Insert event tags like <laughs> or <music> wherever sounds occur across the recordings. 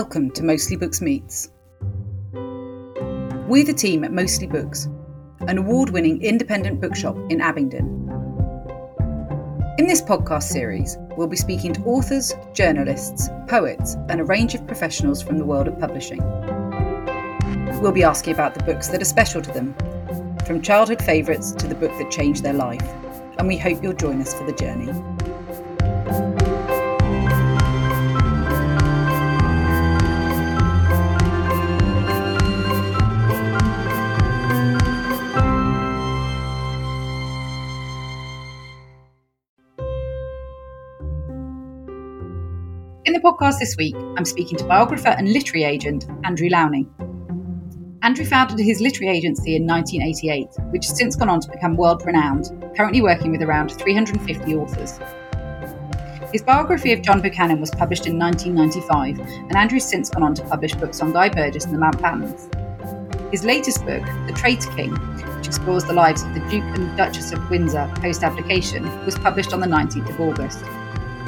Welcome to Mostly Books Meets. We're the team at Mostly Books, an award winning independent bookshop in Abingdon. In this podcast series, we'll be speaking to authors, journalists, poets, and a range of professionals from the world of publishing. We'll be asking about the books that are special to them, from childhood favourites to the book that changed their life, and we hope you'll join us for the journey. In the podcast this week, I'm speaking to biographer and literary agent Andrew Lownie. Andrew founded his literary agency in 1988, which has since gone on to become world renowned, currently working with around 350 authors. His biography of John Buchanan was published in 1995, and Andrew's since gone on to publish books on Guy Burgess and the Mountbattens. His latest book, The Traitor King, which explores the lives of the Duke and Duchess of Windsor post abdication, was published on the 19th of August.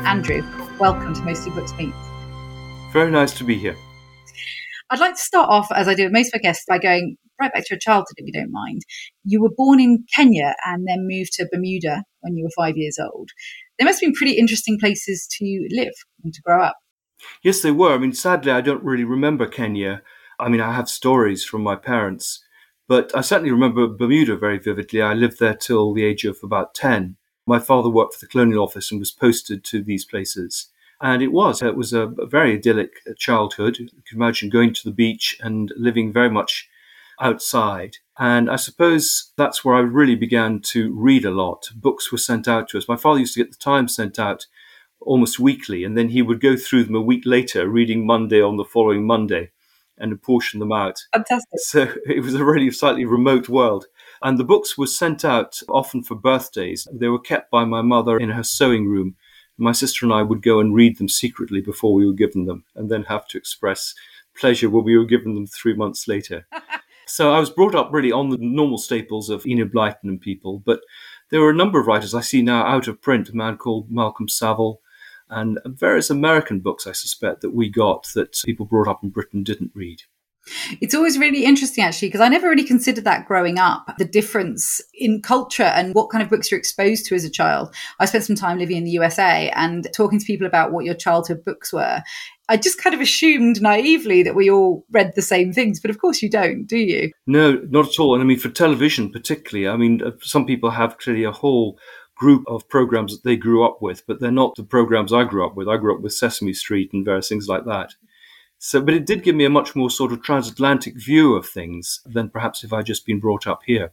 Andrew, welcome to Mostly Books Meets. Very nice to be here. I'd like to start off, as I do with most of my guests, by going right back to your childhood, if you don't mind. You were born in Kenya and then moved to Bermuda when you were five years old. They must have been pretty interesting places to live and to grow up. Yes, they were. I mean, sadly, I don't really remember Kenya. I mean, I have stories from my parents, but I certainly remember Bermuda very vividly. I lived there till the age of about 10. My father worked for the Colonial Office and was posted to these places. And it was. It was a, very idyllic childhood. You can imagine going to the beach and living very much outside. And I suppose that's where I really began to read a lot. Books were sent out to us. My father used to get the Times sent out almost weekly, and then he would go through them a week later, reading Monday on the following Monday and apportion them out. Fantastic. So <laughs> it was a really slightly remote world. And the books were sent out often for birthdays. They were kept by my mother in her sewing room my sister and I would go and read them secretly before we were given them, and then have to express pleasure when we were given them three months later. <laughs> so I was brought up really on the normal staples of Enid Blyton and people, but there were a number of writers I see now out of print, a man called Malcolm Saville, and various American books, I suspect, that we got that people brought up in Britain didn't read. It's always really interesting, actually, because I never really considered that growing up the difference in culture and what kind of books you're exposed to as a child. I spent some time living in the USA and talking to people about what your childhood books were. I just kind of assumed naively that we all read the same things, but of course you don't, do you? No, not at all. And I mean, for television particularly, I mean, uh, some people have clearly a whole group of programs that they grew up with, but they're not the programs I grew up with. I grew up with Sesame Street and various things like that. So, but it did give me a much more sort of transatlantic view of things than perhaps if I'd just been brought up here.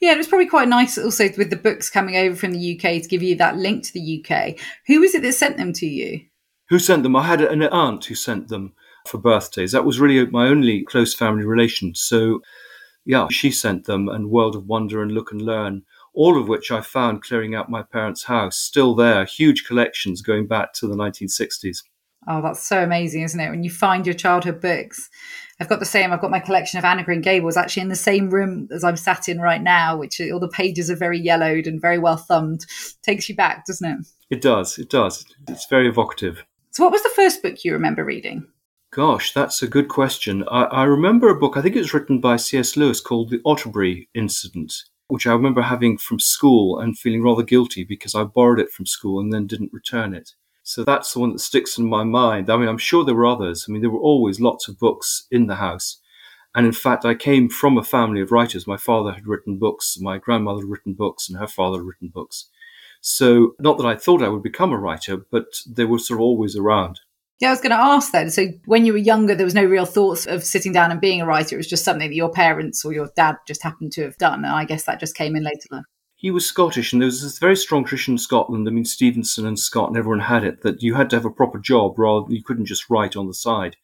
Yeah, it was probably quite nice also with the books coming over from the UK to give you that link to the UK. Who was it that sent them to you? Who sent them? I had an aunt who sent them for birthdays. That was really my only close family relation. So, yeah, she sent them and World of Wonder and Look and Learn, all of which I found clearing out my parents' house, still there, huge collections going back to the 1960s. Oh, that's so amazing, isn't it? When you find your childhood books. I've got the same. I've got my collection of Anne of Green Gables actually in the same room as I'm sat in right now, which all the pages are very yellowed and very well thumbed. Takes you back, doesn't it? It does. It does. It's very evocative. So, what was the first book you remember reading? Gosh, that's a good question. I, I remember a book, I think it was written by C.S. Lewis called The Otterbury Incident, which I remember having from school and feeling rather guilty because I borrowed it from school and then didn't return it. So that's the one that sticks in my mind. I mean, I'm sure there were others. I mean, there were always lots of books in the house. And in fact, I came from a family of writers. My father had written books, my grandmother had written books, and her father had written books. So, not that I thought I would become a writer, but they were sort of always around. Yeah, I was going to ask that. So, when you were younger, there was no real thoughts of sitting down and being a writer. It was just something that your parents or your dad just happened to have done. And I guess that just came in later he was Scottish, and there was this very strong tradition in Scotland. I mean, Stevenson and Scott and everyone had it that you had to have a proper job, rather you couldn't just write on the side,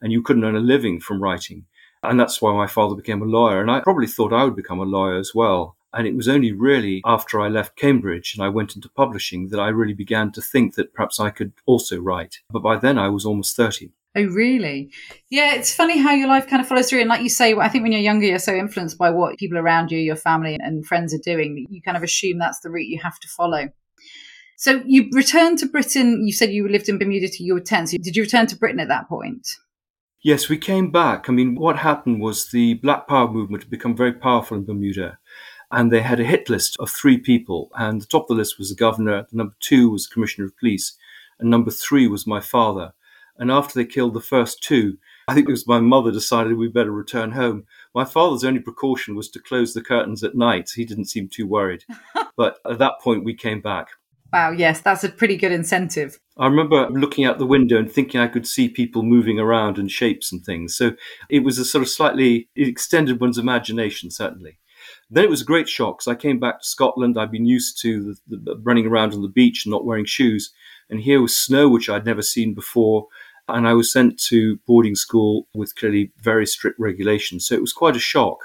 and you couldn't earn a living from writing. And that's why my father became a lawyer, and I probably thought I would become a lawyer as well. And it was only really after I left Cambridge and I went into publishing that I really began to think that perhaps I could also write. But by then I was almost 30. Oh, really? Yeah, it's funny how your life kind of follows through. And like you say, I think when you're younger, you're so influenced by what people around you, your family and friends are doing that you kind of assume that's the route you have to follow. So you returned to Britain. You said you lived in Bermuda till you were 10. So did you return to Britain at that point? Yes, we came back. I mean, what happened was the Black Power movement had become very powerful in Bermuda. And they had a hit list of three people. And the top of the list was the governor, number two was the commissioner of police, and number three was my father. And after they killed the first two, I think it was my mother decided we'd better return home. My father's only precaution was to close the curtains at night. He didn't seem too worried. <laughs> but at that point, we came back. Wow, yes, that's a pretty good incentive. I remember looking out the window and thinking I could see people moving around and shapes and things. So it was a sort of slightly, it extended one's imagination, certainly. Then it was a great shock because I came back to Scotland. I'd been used to the, the, running around on the beach and not wearing shoes. And here was snow, which I'd never seen before. And I was sent to boarding school with clearly very strict regulations. So it was quite a shock.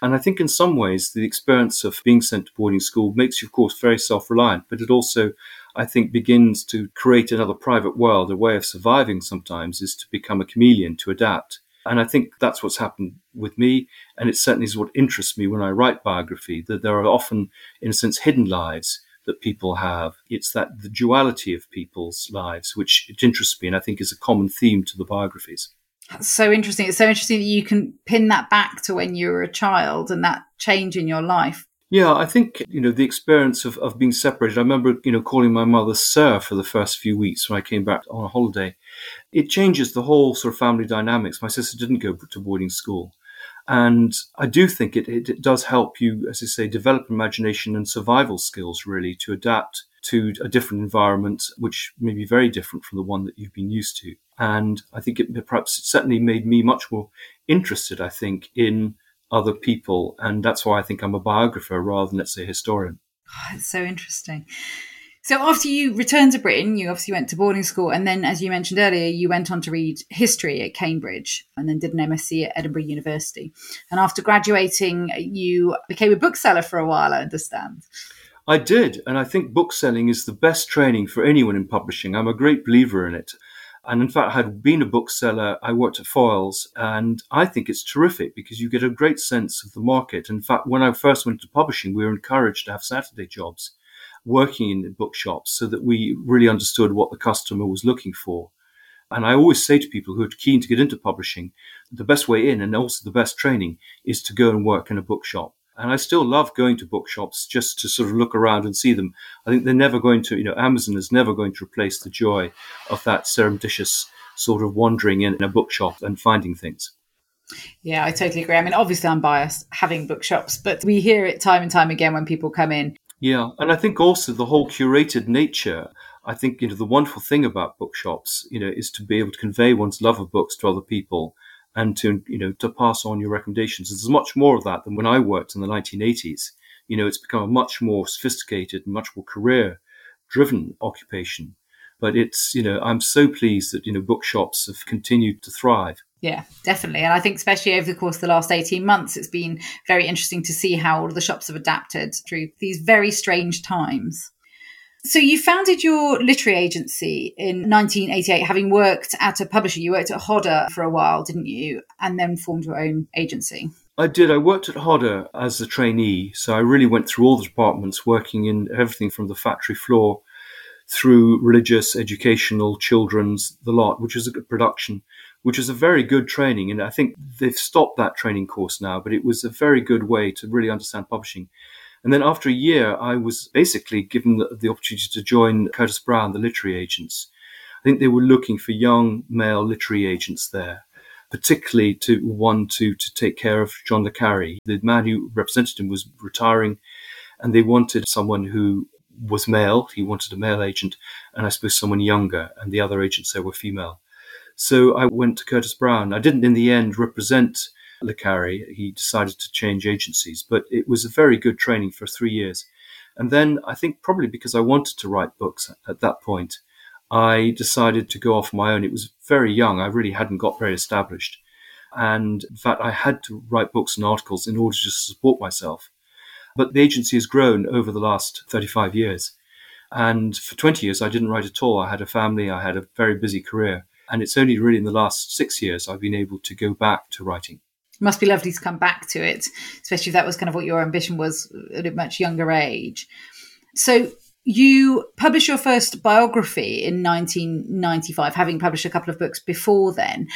And I think in some ways, the experience of being sent to boarding school makes you, of course, very self reliant, but it also, I think, begins to create another private world. A way of surviving sometimes is to become a chameleon, to adapt. And I think that's what's happened with me. And it certainly is what interests me when I write biography, that there are often, in a sense, hidden lives that people have. It's that the duality of people's lives, which it interests me and I think is a common theme to the biographies. That's so interesting. It's so interesting that you can pin that back to when you were a child and that change in your life. Yeah, I think, you know, the experience of, of being separated. I remember, you know, calling my mother Sir for the first few weeks when I came back on a holiday. It changes the whole sort of family dynamics. My sister didn't go to boarding school. And I do think it, it, it does help you, as I say, develop imagination and survival skills really to adapt to a different environment, which may be very different from the one that you've been used to. And I think it perhaps certainly made me much more interested, I think, in other people. And that's why I think I'm a biographer rather than, let's say, a historian. Oh, it's so interesting. So after you returned to Britain, you obviously went to boarding school, and then, as you mentioned earlier, you went on to read history at Cambridge, and then did an MSc at Edinburgh University. And after graduating, you became a bookseller for a while. I understand. I did, and I think bookselling is the best training for anyone in publishing. I'm a great believer in it. And in fact, I had been a bookseller. I worked at Foyles, and I think it's terrific because you get a great sense of the market. In fact, when I first went to publishing, we were encouraged to have Saturday jobs working in the bookshops so that we really understood what the customer was looking for. And I always say to people who are keen to get into publishing, the best way in and also the best training is to go and work in a bookshop. And I still love going to bookshops just to sort of look around and see them. I think they're never going to, you know, Amazon is never going to replace the joy of that surreptitious sort of wandering in a bookshop and finding things. Yeah, I totally agree. I mean, obviously, I'm biased having bookshops, but we hear it time and time again when people come in. Yeah, and I think also the whole curated nature. I think you know the wonderful thing about bookshops, you know, is to be able to convey one's love of books to other people and to you know to pass on your recommendations. There's much more of that than when I worked in the 1980s. You know, it's become a much more sophisticated, much more career-driven occupation. But it's you know I'm so pleased that you know bookshops have continued to thrive. Yeah, definitely. And I think, especially over the course of the last 18 months, it's been very interesting to see how all of the shops have adapted through these very strange times. So you founded your literary agency in 1988, having worked at a publisher. You worked at Hodder for a while, didn't you? And then formed your own agency. I did. I worked at Hodder as a trainee. So I really went through all the departments, working in everything from the factory floor through religious, educational, children's, the lot, which is a good production, which is a very good training. And I think they've stopped that training course now, but it was a very good way to really understand publishing. And then after a year, I was basically given the, the opportunity to join Curtis Brown, the literary agents. I think they were looking for young male literary agents there, particularly to one to, to take care of John le Carre. The man who represented him was retiring, and they wanted someone who was male. He wanted a male agent, and I suppose someone younger, and the other agents there were female. So I went to Curtis Brown. I didn't, in the end, represent Le Carre. He decided to change agencies, but it was a very good training for three years. And then I think probably because I wanted to write books at that point, I decided to go off my own. It was very young. I really hadn't got very established. And in fact, I had to write books and articles in order to support myself. But the agency has grown over the last 35 years. And for 20 years, I didn't write at all. I had a family, I had a very busy career. And it's only really in the last six years I've been able to go back to writing It must be lovely to come back to it, especially if that was kind of what your ambition was at a much younger age. So you published your first biography in 1995, having published a couple of books before then.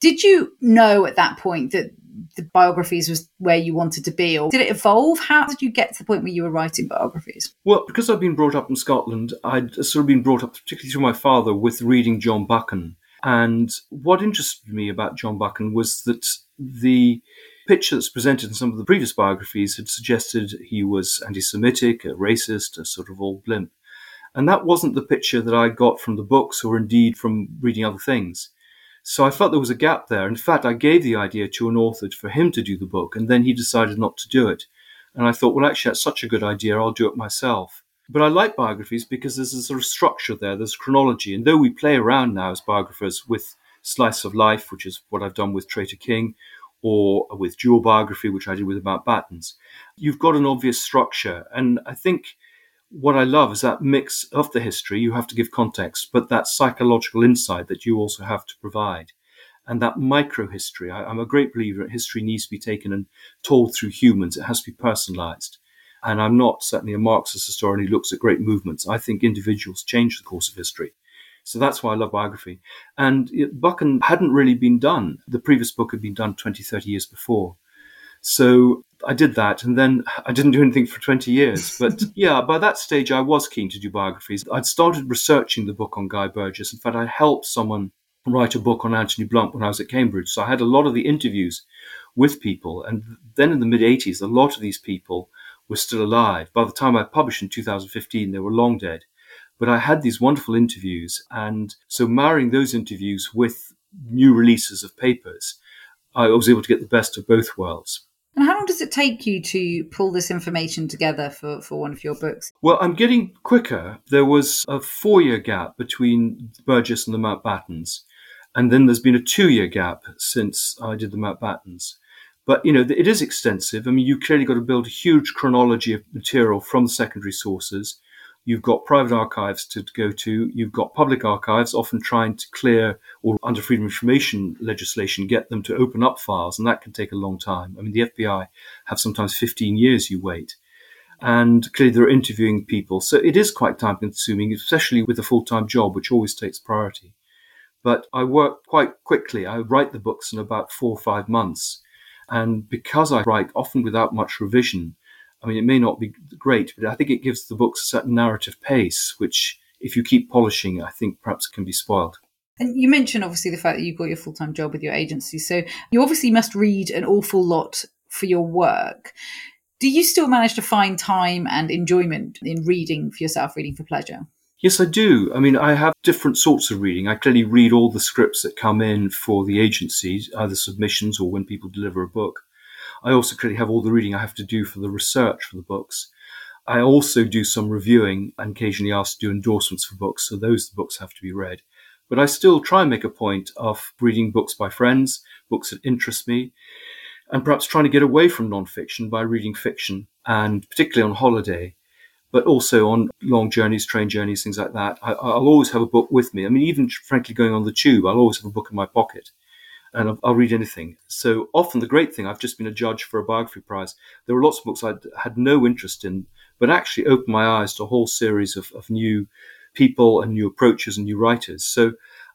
Did you know at that point that the biographies was where you wanted to be, or did it evolve? How did you get to the point where you were writing biographies? Well, because I've been brought up in Scotland, I'd sort of been brought up, particularly through my father, with reading John Buchan. And what interested me about John Buchan was that the picture that's presented in some of the previous biographies had suggested he was anti Semitic, a racist, a sort of old blimp. And that wasn't the picture that I got from the books or indeed from reading other things. So I felt there was a gap there. In fact, I gave the idea to an author for him to do the book, and then he decided not to do it. And I thought, well, actually, that's such a good idea. I'll do it myself. But I like biographies because there's a sort of structure there, there's chronology. And though we play around now as biographers with Slice of Life, which is what I've done with Traitor King, or with dual biography, which I did with Mountbattens, you've got an obvious structure. And I think what I love is that mix of the history. You have to give context, but that psychological insight that you also have to provide. And that micro history. I, am a great believer that history needs to be taken and told through humans. It has to be personalized. And I'm not certainly a Marxist historian who looks at great movements. I think individuals change the course of history. So that's why I love biography. And it, Buchan hadn't really been done. The previous book had been done 20, 30 years before. So I did that, and then I didn't do anything for 20 years. <laughs> But yeah, by that stage, I was keen to do biographies. I'd started researching the book on Guy Burgess. In fact, I helped someone write a book on Anthony Blunt when I was at Cambridge. So I had a lot of the interviews with people. And then in the mid 80s, a lot of these people were still alive. By the time I published in 2015, they were long dead. But I had these wonderful interviews. And so marrying those interviews with new releases of papers, I was able to get the best of both worlds. And how long does it take you to pull this information together for, for one of your books? Well, I'm getting quicker. There was a four year gap between Burgess and the Mountbattens. And then there's been a two year gap since I did the Mountbattens. But, you know, it is extensive. I mean, you clearly got to build a huge chronology of material from secondary sources. You've got private archives to go to. You've got public archives, often trying to clear or under freedom of information legislation, get them to open up files. And that can take a long time. I mean, the FBI have sometimes 15 years you wait. And clearly they're interviewing people. So it is quite time consuming, especially with a full time job, which always takes priority. But I work quite quickly. I write the books in about four or five months. And because I write often without much revision, I mean, it may not be great, but I think it gives the books a certain narrative pace, which, if you keep polishing, I think perhaps can be spoiled. And you mentioned obviously the fact that you've got your full time job with your agency. So you obviously must read an awful lot for your work. Do you still manage to find time and enjoyment in reading for yourself, reading for pleasure? Yes, I do. I mean, I have different sorts of reading. I clearly read all the scripts that come in for the agencies, either submissions or when people deliver a book. I also clearly have all the reading I have to do for the research for the books. I also do some reviewing and occasionally ask to do endorsements for books, so those books have to be read. But I still try and make a point of reading books by friends, books that interest me, and perhaps trying to get away from nonfiction by reading fiction, and particularly on holiday, but also on long journeys, train journeys, things like that. I, will always have a book with me. I mean, even frankly, going on the tube, I'll always have a book in my pocket and I'll, I'll, read anything. So often the great thing, I've just been a judge for a biography prize. There were lots of books I had no interest in, but actually opened my eyes to a whole series of, of new people and new approaches and new writers. So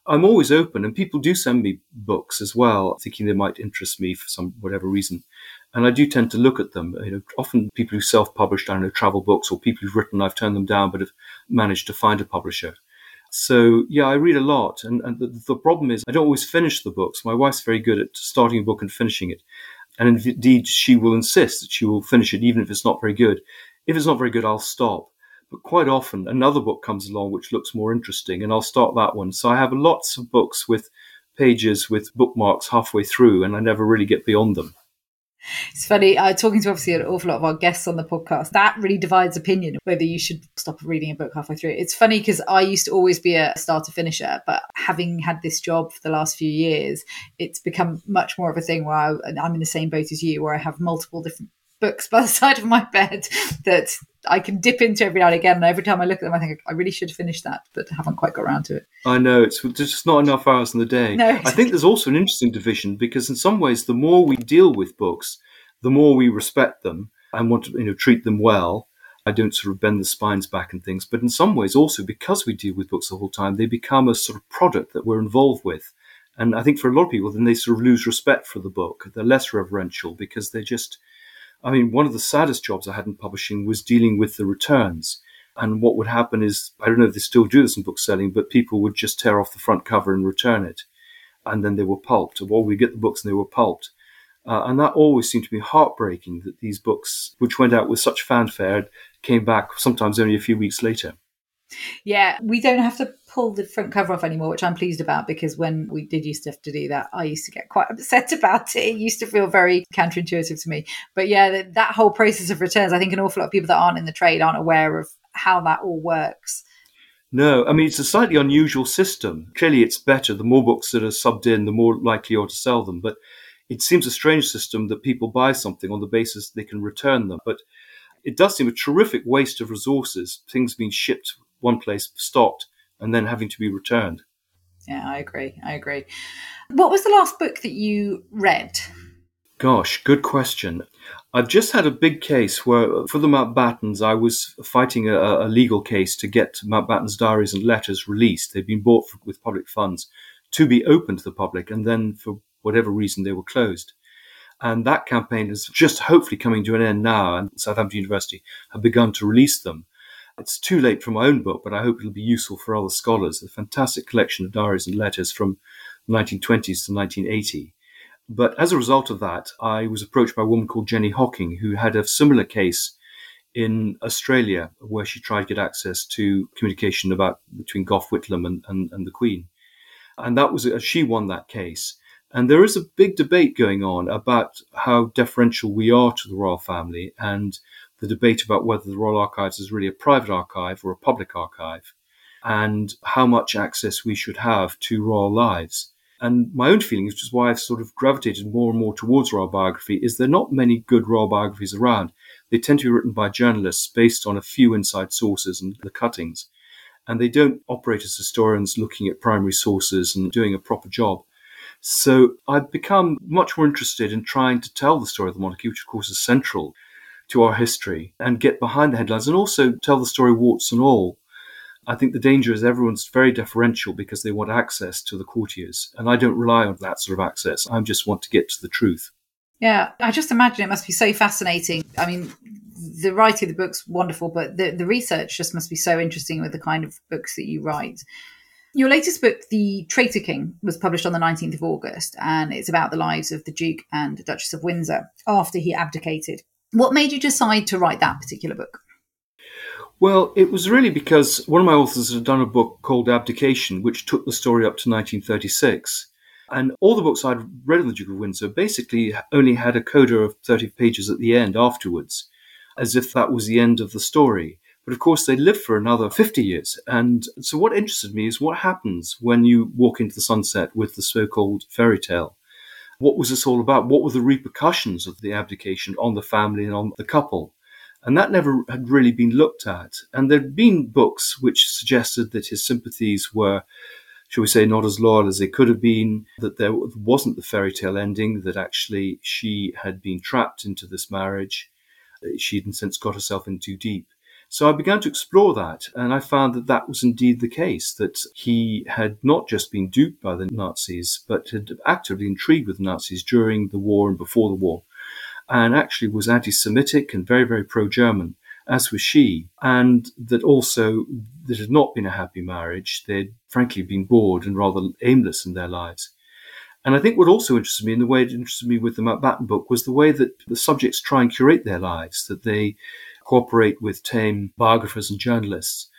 I'm always open, and people do send me books as well, thinking they might interest me for some whatever reason. And I do tend to look at them. You know, often people who self-published, I don't know, travel books, or people who've written, I've turned them down, but have managed to find a publisher. So yeah, I read a lot, and, and the, the, problem is I don't always finish the books. My wife's very good at starting a book and finishing it, and indeed she will insist that she will finish it even if it's not very good. If it's not very good, I'll stop. But quite often another book comes along which looks more interesting, and I'll start that one. So I have lots of books with pages with bookmarks halfway through, and I never really get beyond them. It's funny, uh, talking to obviously an awful lot of our guests on the podcast, that really divides opinion whether you should stop reading a book halfway through. It's funny because I used to always be a starter finisher, but having had this job for the last few years, it's become much more of a thing where I, I'm in the same boat as you, where I have multiple different books by the <laughs> side of my bed that I can dip into every now and again. And every time I look at them, I think I really should finish that, but haven't quite got around to it. I know it's just not enough hours in the day. No, I think there's also an interesting division because in some ways, the more we deal with books, the more we respect them and want to you know treat them well. I don't sort of bend the spines back and things, but in some ways also because we deal with books the whole time, they become a sort of product that we're involved with. And I think for a lot of people, then they sort of lose respect for the book. They're less reverential because they're just, I mean, one of the saddest jobs I had in publishing was dealing with the returns. And what would happen is, I don't know if they still do this in book selling, but people would just tear off the front cover and return it. And then they were pulped. Or we get the books and they were pulped. Uh, and that always seemed to be heartbreaking that these books, which went out with such fanfare, came back sometimes only a few weeks later. Yeah, we don't have to pull the front cover off anymore, which I'm pleased about because when we did used to have to do that, I used to get quite upset <laughs> about it. It used to feel very counterintuitive to me. But yeah, that, that whole process of returns, I think an awful lot of people that aren't in the trade aren't aware of how that all works. No, I mean, it's a slightly unusual system. Clearly, it's better. The more books that are subbed in, the more likely you are to sell them. But it seems a strange system that people buy something on the basis they can return them. But it does seem a terrific waste of resources, things being shipped one place, stocked, and then having to be returned. Yeah, I agree. I agree. What was the last book that you read? Gosh, good question. I've just had a big case where, for the Mountbattens, I was fighting a, a legal case to get Mountbatten's diaries and letters released. They'd been bought for, with public funds to be open to the public, and then for whatever reason they were closed. And that campaign is just hopefully coming to an end now, and Southampton University have begun to release them. It's too late for my own book, but I hope it'll be useful for other scholars. A fantastic collection of diaries and letters from the 1920s to 1980. But as a result of that, I was approached by a woman called Jenny Hocking, who had a similar case in Australia, where she tried to get access to communication about between Gough Whitlam and, and, and the Queen. And that was she won that case. And there is a big debate going on about how deferential we are to the royal family and the debate about whether the Royal Archives is really a private archive or a public archive and how much access we should have to royal lives. And my own feeling, which is why I've sort of gravitated more and more towards royal biography, is there are not many good royal biographies around. They tend to be written by journalists based on a few inside sources and the cuttings. And they don't operate as historians looking at primary sources and doing a proper job. So I've become much more interested in trying to tell the story of the monarchy, which of course is central to our history, and get behind the headlines and also tell the story warts and all. I think the danger is everyone's very deferential because they want access to the courtiers. And I don't rely on that sort of access. I just want to get to the truth. Yeah, I just imagine it must be so fascinating. I mean, the writing of the book's wonderful, but the, the research just must be so interesting with the kind of books that you write. Your latest book, The Traitor King, was published on the 19th of August, and it's about the lives of the Duke and Duchess of Windsor after he abdicated. What made you decide to write that particular book? Well, it was really because one of my authors had done a book called Abdication, which took the story up to 1936. And all the books I'd read on the Duke of Windsor basically only had a coda of 30 pages at the end afterwards, as if that was the end of the story. But of course, they lived for another 50 years. And so what interested me is what happens when you walk into the sunset with the so called fairy tale. What was this all about? What were the repercussions of the abdication on the family and on the couple? And that never had really been looked at. And there'd been books which suggested that his sympathies were, shall we say, not as loyal as they could have been, that there wasn't the fairy tale ending, that actually she had been trapped into this marriage. She'd since got herself in too deep. So I began to explore that, and I found that that was indeed the case, that he had not just been duped by the Nazis, but had actively intrigued with the Nazis during the war and before the war, and actually was anti Semitic and very, very pro German, as was she, and that also that had not been a happy marriage. They'd frankly been bored and rather aimless in their lives. And I think what also interested me, in the way it interested me with the Mountbatten book, was the way that the subjects try and curate their lives, that they cooperate with tame biographers and journalists,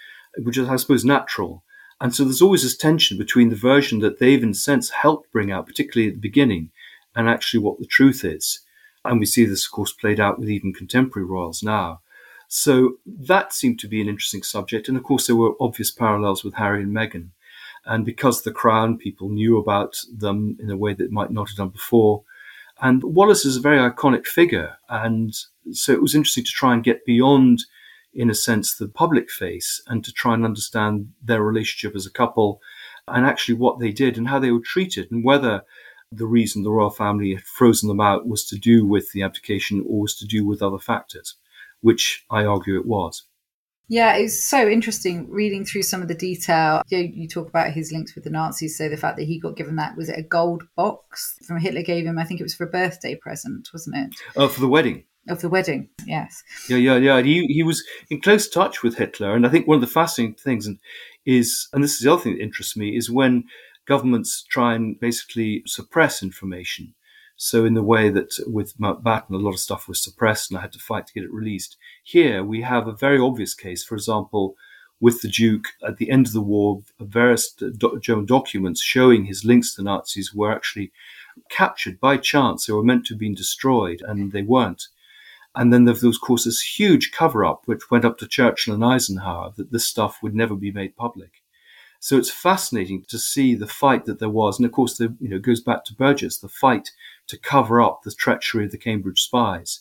which is, I suppose, natural. And so there's always this tension between the version that they've, in a sense, helped bring out, particularly at the beginning, and actually what the truth is. And we see this, of course, played out with even contemporary royals now. So that seemed to be an interesting subject. And of course, there were obvious parallels with Harry and Meghan. And because the crown, people knew about them in a way that might not have done before. And Wallis is a very iconic figure. And so it was interesting to try and get beyond, in a sense, the public face and to try and understand their relationship as a couple and actually what they did and how they were treated and whether the reason the royal family had frozen them out was to do with the abdication or was to do with other factors, which I argue it was. Yeah, it's so interesting reading through some of the detail. You, you, talk about his links with the Nazis. So the fact that he got given that was it a gold box from Hitler gave him? I think it was for a birthday present, wasn't it? Oh, for the wedding. Of the wedding, yes. Yeah, yeah, yeah. He he was in close touch with Hitler, and I think one of the fascinating things is, and this is the other thing that interests me, is when governments try and basically suppress information. So in the way that with Mountbatten, a lot of stuff was suppressed, and I had to fight to get it released. Here we have a very obvious case. For example, with the Duke at the end of the war, various German documents showing his links to Nazis were actually captured by chance. They were meant to have been destroyed, and they weren't. And then there was, of course, this huge cover up which went up to Churchill and Eisenhower that this stuff would never be made public. So it's fascinating to see the fight that there was. And of course, the, you know, goes back to Burgess, the fight to cover up the treachery of the Cambridge spies.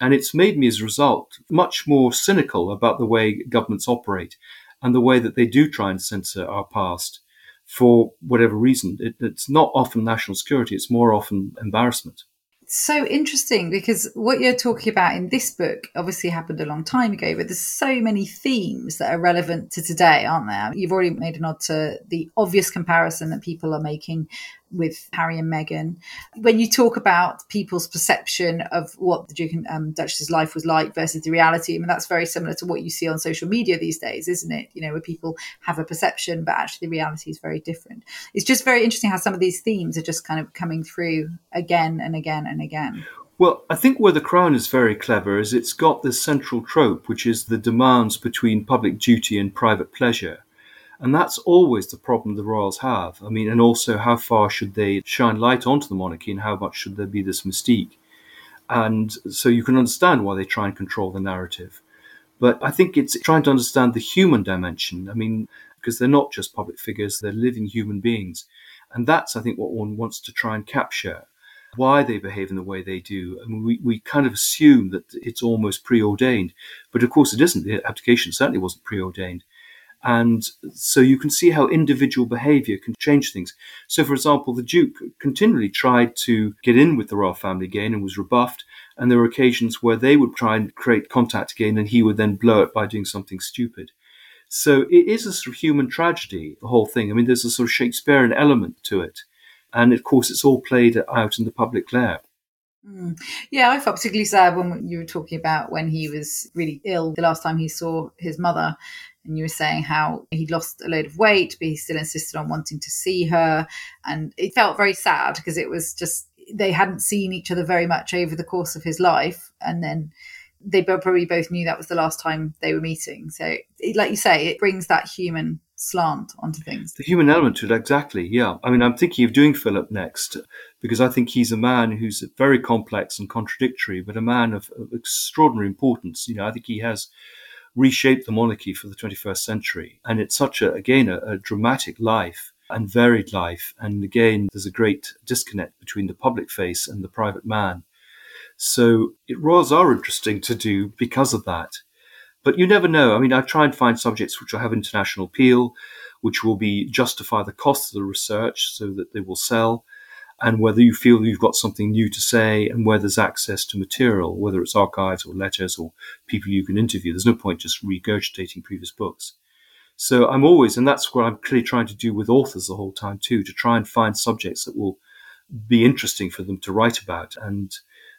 And it's made me, as a result, much more cynical about the way governments operate and the way that they do try and censor our past for whatever reason. It, it's not often national security, it's more often embarrassment so interesting because what you're talking about in this book obviously happened a long time ago, but there's so many themes that are relevant to today, aren't there? You've already made a nod to the obvious comparison that people are making with Harry and Meghan. When you talk about people's perception of what the Duke and um, Duchess's life was like versus the reality, I mean, that's very similar to what you see on social media these days, isn't it? You know, where people have a perception, but actually the reality is very different. It's just very interesting how some of these themes are just kind of coming through again and again and again. Well, I think where The Crown is very clever is it's got this central trope, which is the demands between public duty and private pleasure. And that's always the problem the royals have. I mean, and also how far should they shine light onto the monarchy and how much should there be this mystique? And so you can understand why they try and control the narrative. But I think it's trying to understand the human dimension. I mean, because they're not just public figures, they're living human beings. And that's, I think, what one wants to try and capture why they behave in the way they do. I mean, we, we kind of assume that it's almost preordained, but of course it isn't. The abdication certainly wasn't preordained. And so you can see how individual behavior can change things. So, for example, the Duke continually tried to get in with the royal family again and was rebuffed. And there were occasions where they would try and create contact again and he would then blow it by doing something stupid. So it is a sort of human tragedy, the whole thing. I mean, there's a sort of Shakespearean element to it. And of course, it's all played out in the public glare. Mm. Yeah, I felt particularly sad when you were talking about when he was really ill the last time he saw his mother and you were saying how he'd lost a load of weight, but he still insisted on wanting to see her. And it felt very sad because it was just, they hadn't seen each other very much over the course of his life. And then they probably both knew that was the last time they were meeting. So, like you say, it brings that human slant onto things. The human element to it, exactly. Yeah. I mean, I'm thinking of doing Philip next because I think he's a man who's very complex and contradictory, but a man of, of extraordinary importance. You know, I think he has reshaped the monarchy for the 21st century. And it's such a, again, a, a dramatic life and varied life. And again, there's a great disconnect between the public face and the private man. So it, royals are interesting to do because of that. But you never know. I mean, I try and find subjects which will have international appeal, which will be justify the cost of the research so that they will sell and whether you feel you've got something new to say and where there's access to material, whether it's archives or letters or people you can interview. There's no point just regurgitating previous books. So I'm always, and that's what I'm clearly trying to do with authors the whole time too, to try and find subjects that will be interesting for them to write about and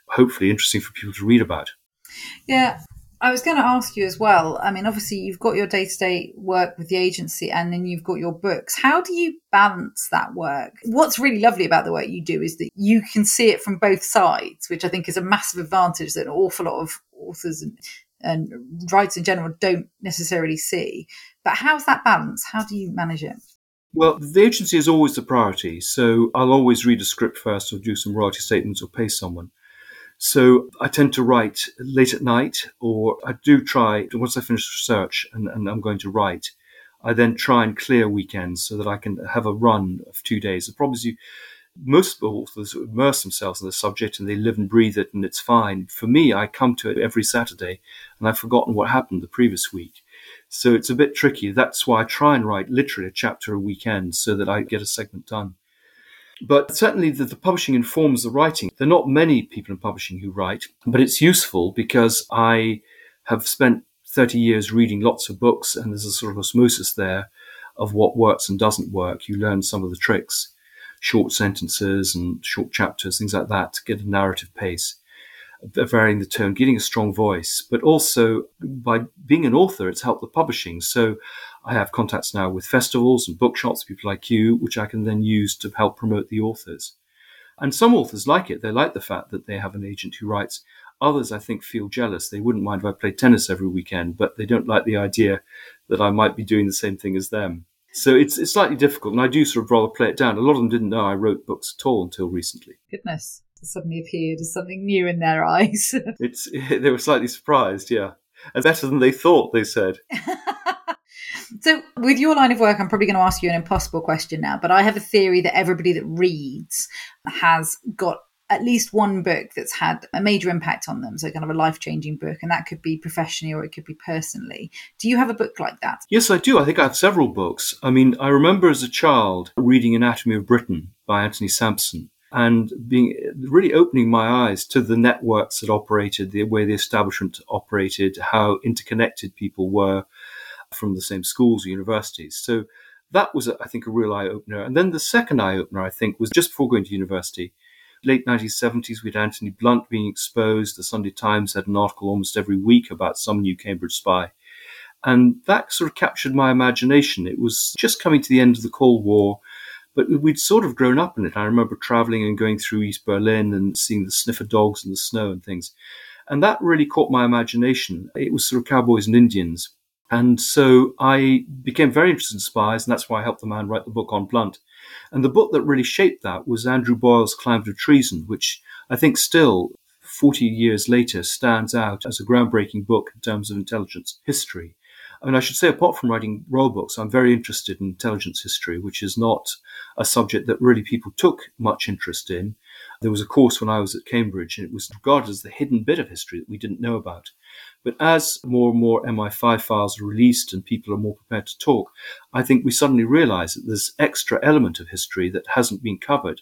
hopefully interesting for people to read about. Yeah, I was going to ask you as well. I mean, obviously, you've got your day to day work with the agency and then you've got your books. How do you balance that work? What's really lovely about the work you do is that you can see it from both sides, which I think is a massive advantage that an awful lot of authors and, and writers in general don't necessarily see. But how's that balance? How do you manage it? Well, the agency is always the priority. So I'll always read a script first or do some royalty statements or pay someone. So I tend to write late at night, or I do try, once I finish research and, and I'm going to write, I then try and clear weekends so that I can have a run of two days. The problem is you, most authors immerse themselves in the subject and they live and breathe it and it's fine. For me, I come to it every Saturday and I've forgotten what happened the previous week. So it's a bit tricky. That's why I try and write literally a chapter a weekend so that I get a segment done. But certainly the, the, publishing informs the writing. There are not many people in publishing who write, but it's useful because I have spent 30 years reading lots of books, and there's a sort of osmosis there of what works and doesn't work. You learn some of the tricks, short sentences and short chapters, things like that, to get a narrative pace, varying the tone, getting a strong voice. But also, by being an author, it's helped the publishing. So I have contacts now with festivals and bookshops, people like you, which I can then use to help promote the authors. And some authors like it. They like the fact that they have an agent who writes. Others, I think, feel jealous. They wouldn't mind if I played tennis every weekend, but they don't like the idea that I might be doing the same thing as them. So it's it's slightly difficult, and I do sort of rather play it down. A lot of them didn't know I wrote books at all until recently. Goodness, it suddenly appeared as something new in their <laughs> eyes. it's <laughs> they were slightly surprised, yeah, and better than they thought. They said. <laughs> So, with your line of work, I'm probably going to ask you an impossible question now, but I have a theory that everybody that reads has got at least one book that's had a major impact on them. So, kind of a life changing book, and that could be professionally or it could be personally. Do you have a book like that? Yes, I do. I think I have several books. I mean, I remember as a child reading Anatomy of Britain by Anthony Sampson and being really opening my eyes to the networks that operated, the way the establishment operated, how interconnected people were from the same schools or universities. So that was, I think, a real eye opener. And then the second eye opener, I think, was just before going to university. Late 1970s, we had Anthony Blunt being exposed. The Sunday Times had an article almost every week about some new Cambridge spy. And that sort of captured my imagination. It was just coming to the end of the Cold War, but we'd sort of grown up in it. I remember traveling and going through East Berlin and seeing the sniffer dogs and the snow and things. And that really caught my imagination. It was sort of cowboys and Indians. And so I became very interested in spies, and that's why I helped the man write the book on Blunt. And the book that really shaped that was Andrew Boyle's Climate of Treason, which I think still, 40 years later, stands out as a groundbreaking book in terms of intelligence history. I mean, I should say, apart from writing role books, I'm very interested in intelligence history, which is not a subject that really people took much interest in. There was a course when I was at Cambridge, and it was regarded as the hidden bit of history that we didn't know about. But as more and more MI5 files are released and people are more prepared to talk, I think we suddenly realize that there's extra element of history that hasn't been covered.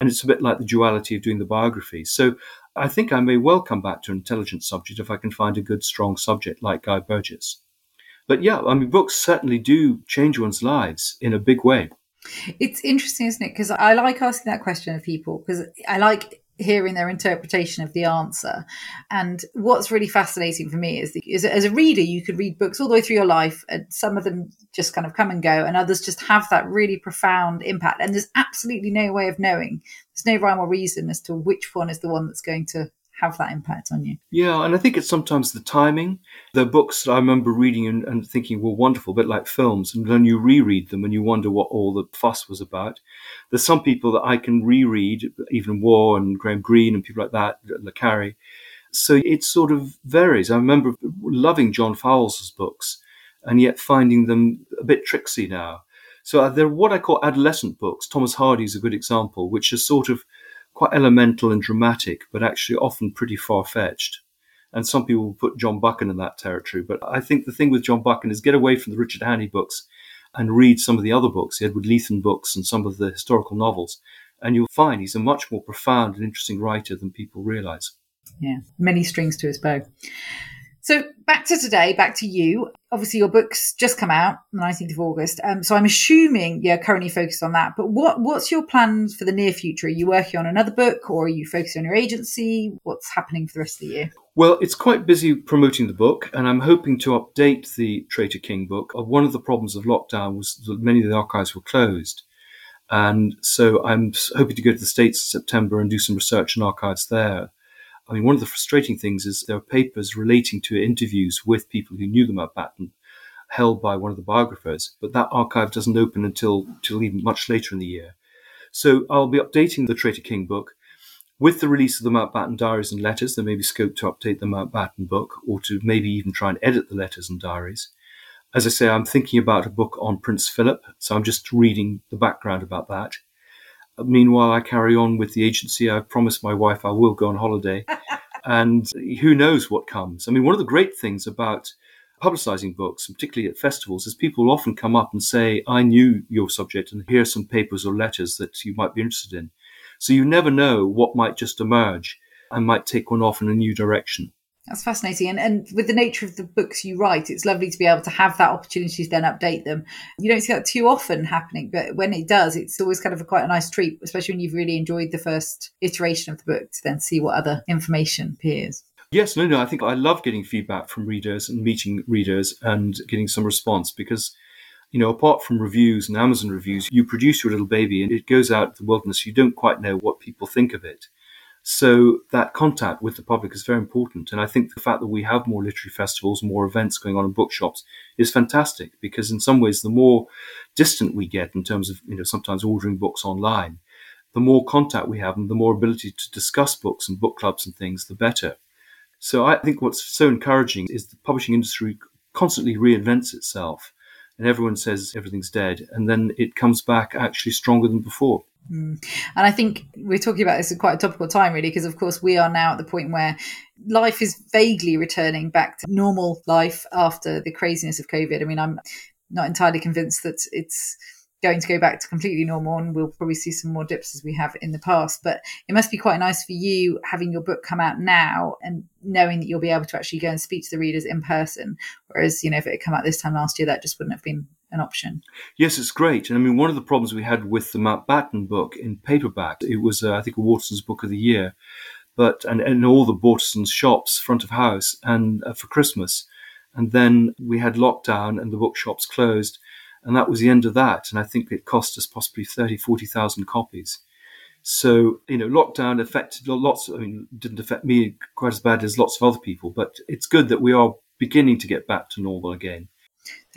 And it's a bit like the duality of doing the biography. So I think I may well come back to an intelligence subject if I can find a good, strong subject like Guy Burgess. But yeah, I mean, books certainly do change one's lives in a big way. It's interesting, isn't it? Because I like asking that question of people because I like hearing their interpretation of the answer. And what's really fascinating for me is, is as a reader, you could read books all the way through your life, and some of them just kind of come and go, and others just have that really profound impact. And there's absolutely no way of knowing. There's no rhyme or reason as to which one is the one that's going to have that impact on you. Yeah, and I think it's sometimes the timing. The books that I remember reading and, and, thinking were wonderful, a bit like films, and then you reread them and you wonder what all the fuss was about. There's some people that I can reread, Evelyn Waugh and Graham Greene and people like that, Le Carre. So it sort of varies. I remember loving John Fowles' books and yet finding them a bit tricksy now. So uh, they're what I call adolescent books. Thomas Hardy is a good example, which is sort of quite elemental and dramatic, but actually often pretty far fetched. And some people put John Buchan in that territory. But I think the thing with John Buchan is get away from the Richard Hannay books and read some of the other books, the Edward Leithen books and some of the historical novels. And you'll find he's a much more profound and interesting writer than people realize. Yeah, many strings to his bow. So back to today, back to you. Obviously, your book's just come out, the 19th of August. Um, so I'm assuming you're currently focused on that. But what what's your plans for the near future? Are you working on another book, or are you focusing on your agency? What's happening for the rest of the year? Well, it's quite busy promoting the book, and I'm hoping to update the Traitor King book. Uh, one of the problems of lockdown was that many of the archives were closed. And so I'm hoping to go to the States in September and do some research in archives there I mean, one of the frustrating things is there are papers relating to interviews with people who knew the Mountbatten held by one of the biographers, but that archive doesn't open until, until even much later in the year. So I'll be updating the Traitor King book. With the release of the Mountbatten diaries and letters, there may be scope to update the Mountbatten book or to maybe even try and edit the letters and diaries. As I say, I'm thinking about a book on Prince Philip, so I'm just reading the background about that. Meanwhile, I carry on with the agency. I've promised my wife I will go on holiday. <laughs> and who knows what comes. I mean, one of the great things about publicizing books, particularly at festivals, is people often come up and say, I knew your subject and here are some papers or letters that you might be interested in. So you never know what might just emerge and might take one off in a new direction. That's fascinating. And, and with the nature of the books you write, it's lovely to be able to have that opportunity to then update them. You don't see that too often happening, but when it does, it's always kind of a, quite a nice treat, especially when you've really enjoyed the first iteration of the book to then see what other information appears. Yes, no, no. I think I love getting feedback from readers and meeting readers and getting some response because, you know, apart from reviews and Amazon reviews, you produce your little baby and it goes out to the wilderness. You don't quite know what people think of it. So that contact with the public is very important. And I think the fact that we have more literary festivals, more events going on in bookshops is fantastic because in some ways, the more distant we get in terms of, you know, sometimes ordering books online, the more contact we have and the more ability to discuss books and book clubs and things, the better. So I think what's so encouraging is the publishing industry constantly reinvents itself and everyone says everything's dead and then it comes back actually stronger than before. Mm. And I think we're talking about this at quite a topical time, really, because of course we are now at the point where life is vaguely returning back to normal life after the craziness of COVID. I mean, I'm not entirely convinced that it's going to go back to completely normal and we'll probably see some more dips as we have in the past but it must be quite nice for you having your book come out now and knowing that you'll be able to actually go and speak to the readers in person whereas you know if it had come out this time last year that just wouldn't have been an option. Yes, it's great. And I mean, one of the problems we had with the Mountbatten book in paperback, it was, uh, I think, a Waterstones book of the year, but and, and all the Waterstones shops, front of house, and uh, for Christmas. And then we had lockdown and the bookshops closed. And that was the end of that. And I think it cost us possibly 30, 40,000 copies. So, you know, lockdown affected lots, I mean, didn't affect me quite as bad as lots of other people, but it's good that we are beginning to get back to normal again.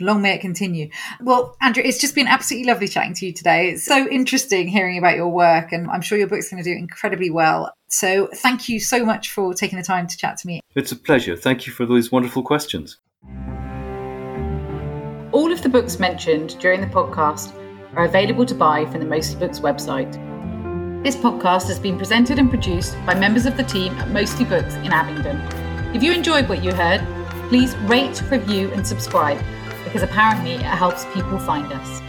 Long may it continue. Well, Andrew, it's just been absolutely lovely chatting to you today. It's so interesting hearing about your work, and I'm sure your book's going to do incredibly well. So, thank you so much for taking the time to chat to me. It's a pleasure. Thank you for those wonderful questions. All of the books mentioned during the podcast are available to buy from the Mostly Books website. This podcast has been presented and produced by members of the team at Mostly Books in Abingdon. If you enjoyed what you heard, please rate, review, and subscribe because apparently it helps people find us.